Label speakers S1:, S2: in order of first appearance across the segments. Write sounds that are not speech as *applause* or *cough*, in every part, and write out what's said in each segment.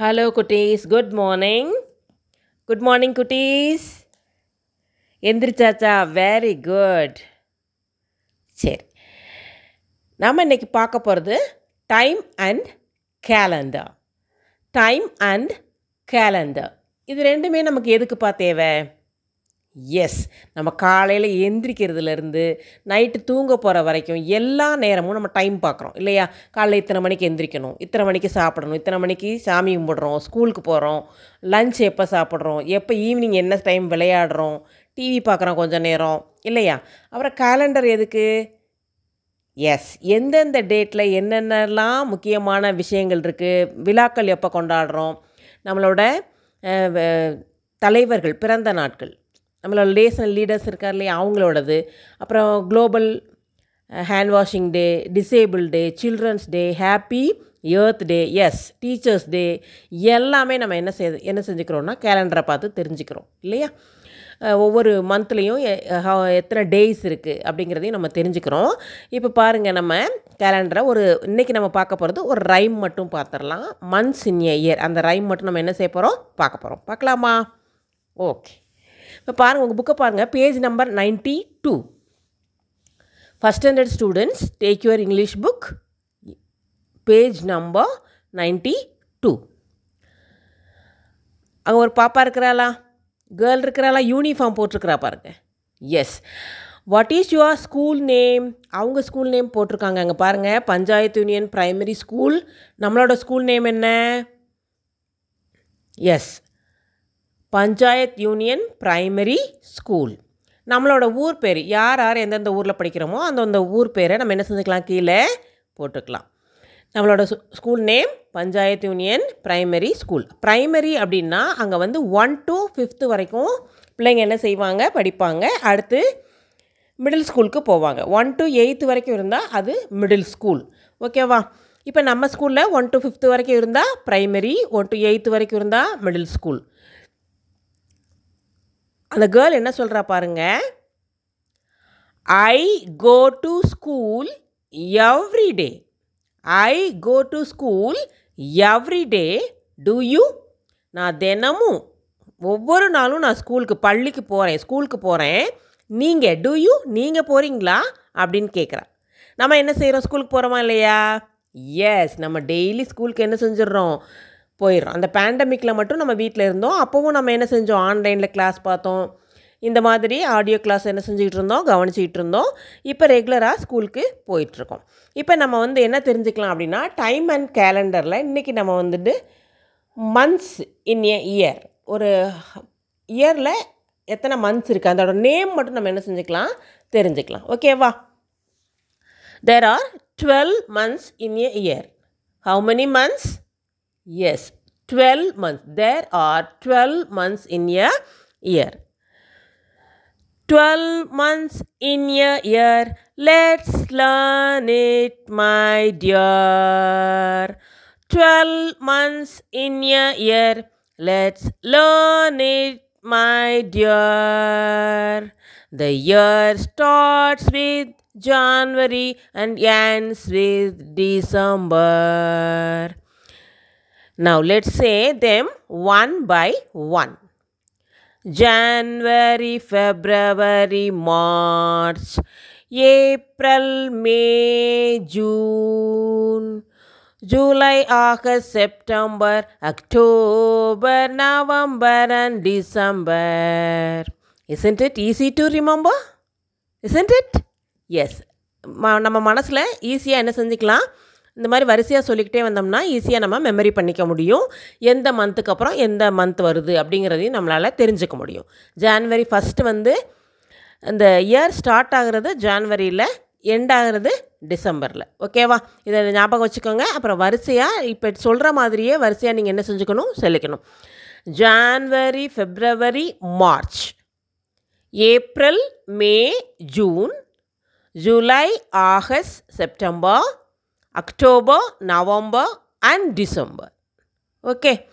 S1: Hello குட்டீஸ் good morning good morning குட்டீஸ் எந்திரிச்சாச்சா? Very good சரி. நாம் இன்னைக்கு பார்க்க போகிறது time and calendar time and calendar இது ரெண்டுமே நமக்கு எதுக்குப்பா தேவை? எஸ் நம்ம காலையில் எந்திரிக்கிறதுலேருந்து நைட்டு தூங்க போகிற வரைக்கும் எல்லா நேரமும் நம்ம டைம் பார்க்குறோம் இல்லையா? காலையில் இத்தனை மணிக்கு எந்திரிக்கணும் இத்தனை மணிக்கு சாப்பிடணும் இத்தனை மணிக்கு சாமி கும்பிடுறோம் ஸ்கூலுக்கு போகிறோம் லஞ்ச் எப்போ சாப்பிட்றோம் எப்போ ஈவினிங் என்ன டைம் விளையாடுறோம் டிவி பார்க்குறோம் கொஞ்சம் நேரம் இல்லையா? அப்புறம் கேலண்டர் எதுக்கு? எஸ் எந்தெந்த டேட்டில் என்னென்னலாம் முக்கியமான விஷயங்கள் இருக்குது விழாக்கள் எப்போ கொண்டாடுறோம் நம்மளோட தலைவர்கள் பிறந்த நாட்கள். நம்மளோட நேஷனல் லீடர்ஸ் இருக்கார் இல்லையா அவங்களோடது. அப்புறம் global hand washing day disable day children's day happy earth day yes teachers day எல்லாமே நம்ம என்ன செய் என்ன செஞ்சுக்கிறோன்னா கேலண்டரை பார்த்து தெரிஞ்சுக்கிறோம் இல்லையா? ஒவ்வொரு மந்த்லேயும் எத்தனை டேஸ் இருக்குது அப்படிங்கிறதையும் நம்ம தெரிஞ்சுக்கிறோம். இப்போ பாருங்கள் நம்ம கேலண்டரை ஒரு இன்றைக்கி நம்ம பார்க்க போகிறது ஒரு ரைம் மட்டும் பார்த்துடலாம் மந்த்ஸ் இன் எ இயர் அந்த ரைம் மட்டும் நம்ம என்ன செய்ய போகிறோம் பார்க்க போகிறோம் பார்க்கலாமா? ஓகே இப்போ பாருங்கள் உங்கள் புக்கை பாருங்கள் page number ninety two first standard students take your English book page number ninety two அங்கே ஒரு பாப்பா இருக்கிறாளா? கேர்ள் இருக்கிறாளா? யூனிஃபார்ம் போட்டிருக்கிறா பாருங்க. Yes what is your school name அவங்க ஸ்கூல் நேம் போட்டிருக்காங்க அங்கே பாருங்கள் பஞ்சாயத்து யூனியன் ப்ரைமரி ஸ்கூல் நம்மளோட ஸ்கூல் நேம் என்ன? Yes panchayat union primary school. நம்மளோட ஊர் பேர் யார் யார் எந்தெந்த ஊரில் படிக்கிறோமோ அந்தந்த ஊர் பேரை நம்ம என்ன செஞ்சுக்கலாம்? கீழே போட்டுக்கலாம். நம்மளோட school name panchayat union primary school. Primary அப்படின்னா அங்கே வந்து ஒன் டு ஃபிஃப்த்து வரைக்கும் பிள்ளைங்க என்ன செய்வாங்க? படிப்பாங்க. அடுத்து மிடில் ஸ்கூலுக்கு போவாங்க. ஒன் டு எயித்து வரைக்கும் இருந்தால் அது மிடில் ஸ்கூல். ஓகேவா? இப்போ நம்ம ஸ்கூலில் ஒன் டு ஃபிஃப்த்து வரைக்கும் இருந்தால் ப்ரைமரி ஒன் டு எயித்து வரைக்கும் இருந்தால் மிடில் ஸ்கூல். அந்த கேர்ள் என்ன சொல்கிறா பாருங்க? I go to school every day I go to school every day to you நான் தினமும் ஒவ்வொரு நாளும் நான் ஸ்கூலுக்கு பள்ளிக்கு போகிறேன் ஸ்கூலுக்கு போகிறேன் நீங்கள் டு யூ நீங்கள் போகிறீங்களா அப்படின்னு கேட்குறா நம்ம என்ன செய்கிறோம் ஸ்கூலுக்கு போகிறோமா இல்லையா? எஸ் நம்ம டெய்லி ஸ்கூலுக்கு என்ன செஞ்சிடுறோம்? போயிடும் அந்த பேண்டமிக்கில் மட்டும் நம்ம வீட்டில் இருந்தோம். அப்போவும் நம்ம என்ன செஞ்சோம்? ஆன்லைனில் கிளாஸ் பார்த்தோம். இந்த மாதிரி ஆடியோ கிளாஸ் என்ன செஞ்சுக்கிட்டு இருந்தோம்? கவனிச்சிக்கிட்டு இருந்தோம். இப்போ ரெகுலராக ஸ்கூலுக்கு போயிட்டுருக்கோம். இப்போ நம்ம வந்து என்ன தெரிஞ்சுக்கலாம் அப்படின்னா டைம் அண்ட் கேலண்டரில் இன்றைக்கி நம்ம வந்துட்டு மந்த்ஸ் இன் ஏ இயர் ஒரு இயரில் எத்தனை மந்த்ஸ் இருக்குது அதோட நேம் மட்டும் நம்ம என்ன செஞ்சுக்கலாம்? தெரிஞ்சுக்கலாம். ஓகேவா there are twelve months in a year how many months yes. 12 months. There are 12 months in a year. 12 months in a year. Let's learn it my dear. 12 months in a year. Let's learn it my dear. The year starts with January and ends with December. Now let's say them one by one. January, February, March, April, May, June, July, August, September, October, November, and December. Isn't it easy to remember? Isn't it? Yes நம்ம மனசில் ஈஸியாக என்ன செஞ்சுக்கலாம் இந்த மாதிரி வரிசையாக சொல்லிக்கிட்டே வந்தோம்னா ஈஸியாக நம்ம மெமரி பண்ணிக்க முடியும். எந்த மந்த்துக்கு அப்புறம் எந்த மந்த் வருது அப்படிங்கிறதையும் நம்மளால் தெரிஞ்சுக்க முடியும். ஜான்வரி ஃபஸ்ட்டு வந்து இந்த இயர் ஸ்டார்ட் ஆகுறது ஜான்வரியில் எண்ட் ஆகுறது டிசம்பரில் ஓகேவா இதை ஞாபகம் வச்சுக்கோங்க. அப்புறம் வரிசையாக இப்போ சொல்கிற மாதிரியே வரிசையாக நீங்கள் என்ன செஞ்சுக்கணும்? செலுக்கணும் January February March April May June July August September October, November, and December. Okay.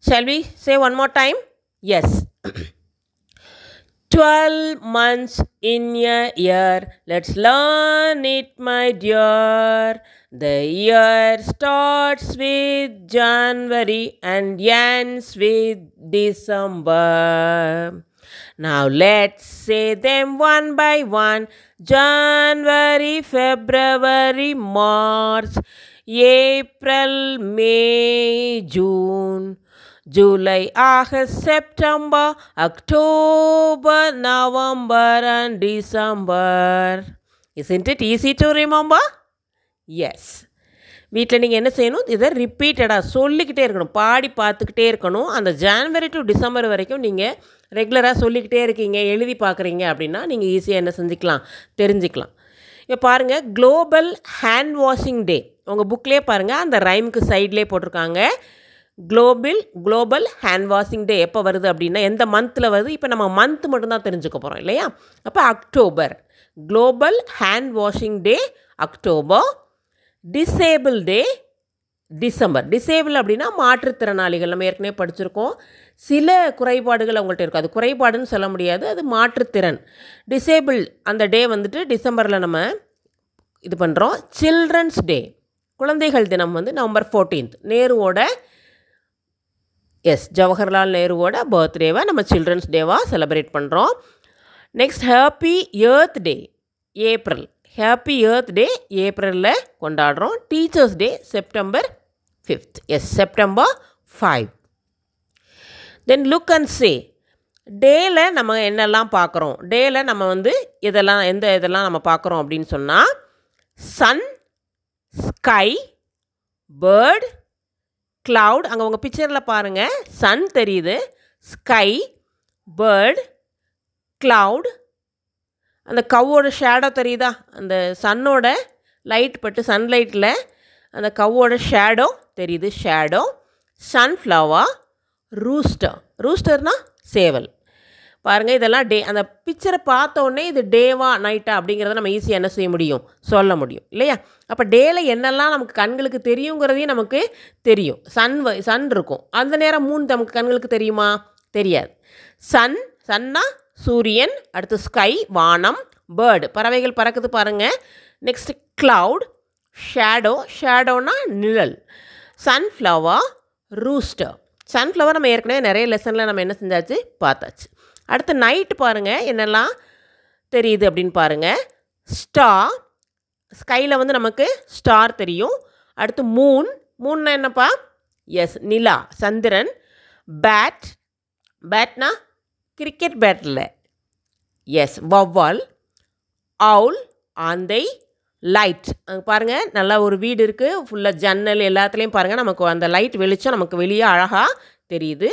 S1: Shall we say one more time? Yes. *clears throat* 12 months in a year. Let's learn it, my dear. The year starts with January and ends with December. Now let's say them one by one January, February, March, April, May, June. July, August, September, October, November, and December. Isn't it easy to remember? Yes வீட்டில் நீங்கள் என்ன செய்யணும் இதை ரிப்பீட்டடாக சொல்லிக்கிட்டே இருக்கணும் பாடி பார்த்துக்கிட்டே இருக்கணும் அந்த ஜான்வரி டு டிசம்பர் வரைக்கும் நீங்கள் ரெகுலராக சொல்லிக்கிட்டே இருக்கீங்க எழுதி பார்க்குறீங்க அப்படின்னா நீங்கள் ஈஸியாக என்ன செஞ்சுக்கலாம் தெரிஞ்சுக்கலாம். இப்போ பாருங்கள் குளோபல் ஹேண்ட் வாஷிங் டே உங்கள் புக்லேயே பாருங்கள் அந்த ரைமுக்கு சைட்லேயே போட்டிருக்காங்க. Global global hand washing day எப்போ வருது அப்படின்னா எந்த மந்தில் வருது? இப்போ நம்ம மந்த் மட்டும்தான் தெரிஞ்சுக்க போகிறோம் இல்லையா? அப்போ October global hand washing day October disable day December. Disable அப்படின்னா மாற்றுத்திறனாளிகள். நம்ம ஏற்கனவே படிச்சிருக்கோம். சில குறைபாடுகள் அவங்கள்ட்ட இருக்கும் அது குறைபாடுன்னு சொல்ல முடியாது. அது மாற்றுத்திறன். டிசேபிள் அந்த டே வந்துட்டு டிசம்பரில் நம்ம இது பண்ணுறோம் சில்ட்ரன்ஸ் டே. குழந்தைகள் தினம் வந்து நவம்பர் ஃபோர்டீன்த். நேருவோட எஸ் ஜவஹர்லால் நேருவோட பர்த்டேவை நம்ம சில்ட்ரன்ஸ் டேவாக செலிப்ரேட் பண்ணுறோம் next happy earth day April. Happy earth day ஏப்ரலில் கொண்டாடுறோம். Teachers day September fifth yes September five then look and say டேயில் நம்ம என்னெல்லாம் பார்க்குறோம்? டேயில் நம்ம வந்து இதெல்லாம் எந்த இதெல்லாம் நம்ம பார்க்குறோம் அப்படின்னு சொன்னால் சன் ஸ்கை பேர்ட் க்ளவுட் அங்கே உங்கள் பிக்சரில் பாருங்கள் சன் தெரியுது ஸ்கை பேர்ட் க்ளவுட் அந்த கவ்வோட ஷேடோ தெரியுதா? அந்த சன்னோட லைட் பட்டு சன்லைட்டில் அந்த கவ்வோட ஷேடோ தெரியுது ஷேடோ சன்ஃப்ளவர் ரூஸ்டர் ரூஸ்டர்னா சேவல். பாருங்கள் இதெல்லாம் டே அந்த பிக்சரை பார்த்தோன்னே இது டேவா நைட்டா அப்படிங்கிறத நம்ம ஈஸியாக என்ன செய்ய முடியும்? சொல்ல முடியும். இல்லையா? அப்போ டேல என்னெல்லாம் நமக்கு கண்களுக்கு தெரியுங்கிறதையும் நமக்கு தெரியும். சன் சன் இருக்கும். அந்த நேரம் மூணு நமக்கு கண்களுக்கு தெரியுமா? தெரியாது. சன் சன்னா சூரியன் அடுத்து ஸ்கை வானம் பேர்டு பறவைகள் பறக்குது பாருங்கள் நெக்ஸ்ட் க்ளவுட் ஷேடோ ஷேடோனா நிழல். சன்ஃப்ளவர் ரூஸ்டர் சன்ஃப்ளவர் நம்ம ஏற்கனவே நிறைய லெசனில் நம்ம என்ன செஞ்சாச்சு? பார்த்தாச்சு. அடுத்து நைட்டு பாருங்கள் என்னெல்லாம் தெரியுது அப்படின்னு பாருங்கள் ஸ்டார் ஸ்கையில் வந்து நமக்கு ஸ்டார் தெரியும். அடுத்து மூன் மூன்னா என்னப்பா? எஸ் நிலா சந்திரன். பேட் பேட்னா கிரிக்கெட் பேட்டில் எஸ் வவ்வால் அவுல் ஆந்தை. லைட் அங்கே பாருங்கள் நல்லா ஒரு வீடு இருக்குது ஃபுல்லாக ஜன்னல் எல்லாத்துலேயும் பாருங்கள் நமக்கு அந்த லைட் வெளிச்சம் நமக்கு வெளியே அழகாக தெரியுது.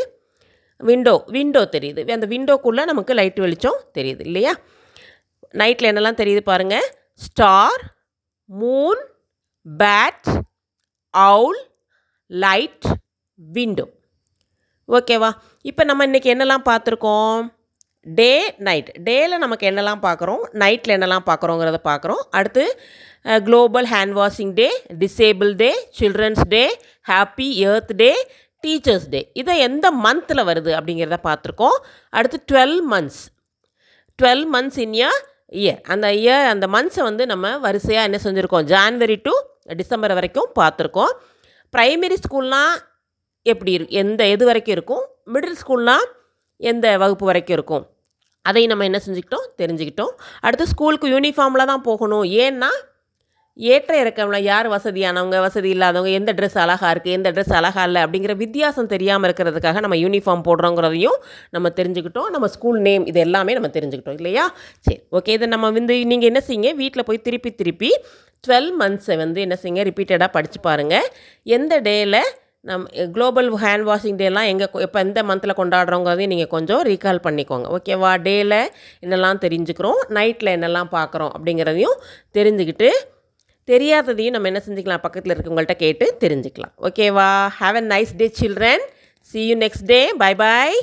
S1: விண்டோ விண்டோ தெரியுது. அந்த விண்டோக்குள்ளே நமக்கு லைட் வெளிச்சம் தெரியுது இல்லையா? நைட்டில் என்னெல்லாம் தெரியுது பாருங்கள் star moon bat owl light window ஓகேவா இப்போ நம்ம இன்றைக்கி என்னெல்லாம் பார்த்துருக்கோம்? டே நைட் டேயில் நமக்கு என்னெல்லாம் பார்க்குறோம்? நைட்டில் என்னெல்லாம் பார்க்குறோங்கிறத பார்க்குறோம். அடுத்து global hand washing day disable day children's day happy earth day teachers day இதை எந்த மந்தில் வருது அப்படிங்கிறத பார்த்துருக்கோம். அடுத்து twelve months twelve months in year year அந்த இயர் அந்த மந்த்ஸை வந்து நம்ம வரிசையாக என்ன செஞ்சுருக்கோம்? ஜான்வரி டு டிசம்பர் வரைக்கும் பார்த்துருக்கோம். ப்ரைமரி ஸ்கூல்னால் எப்படி இரு எந்த எது வரைக்கும் இருக்கும்? மிடில் ஸ்கூல்னால் எந்த வகுப்பு வரைக்கும் இருக்கும்? அதையும் நம்ம என்ன செஞ்சுக்கிட்டோம்? தெரிஞ்சுக்கிட்டோம். அடுத்து ஸ்கூலுக்கு யூனிஃபார்மில் தான் போகணும். ஏன்னா ஏற்ற இறக்கம்ல யார் வசதியானவங்க வசதி இல்லாதவங்க எந்த ட்ரெஸ் அழகாக இருக்குது எந்த ட்ரெஸ் அழகா இல்லை அப்படிங்கிற வித்தியாசம் தெரியாமல் இருக்கிறதுக்காக நம்ம யூனிஃபார்ம் போடுறோங்கிறதையும் நம்ம தெரிஞ்சுக்கிட்டோம். நம்ம ஸ்கூல் நேம் இது எல்லாமே நம்ம தெரிஞ்சுக்கிட்டோம். இல்லையா? சரி ஓகே இதை நம்ம வந்து நீங்கள் என்ன செய்யுங்க? வீட்டில் போய் திருப்பி திருப்பி டுவெல் மந்த்ஸை வந்து என்ன செய்யுங்க? ரிப்பீட்டடாக படித்து பாருங்கள் எந்த டேயில் நம் குளோபல் ஹேண்ட் வாஷிங் டேலாம் எங்கே எப்போ எந்த மந்தில் கொண்டாடுறோங்கிறதையும் நீங்கள் கொஞ்சம் ரீகால் பண்ணிக்கோங்க. ஓகேவா டேயில் என்னெல்லாம் தெரிஞ்சுக்கிறோம் நைட்டில் என்னெல்லாம் பார்க்குறோம் அப்படிங்கிறதையும் தெரிஞ்சுக்கிட்டு தெரியாததையும் நம்ம என்ன செஞ்சுக்கலாம்? பக்கத்தில் இருக்கவங்கள்ட்ட கேட்டு தெரிஞ்சுக்கலாம். ஓகேவா have a nice day children see you next day bye bye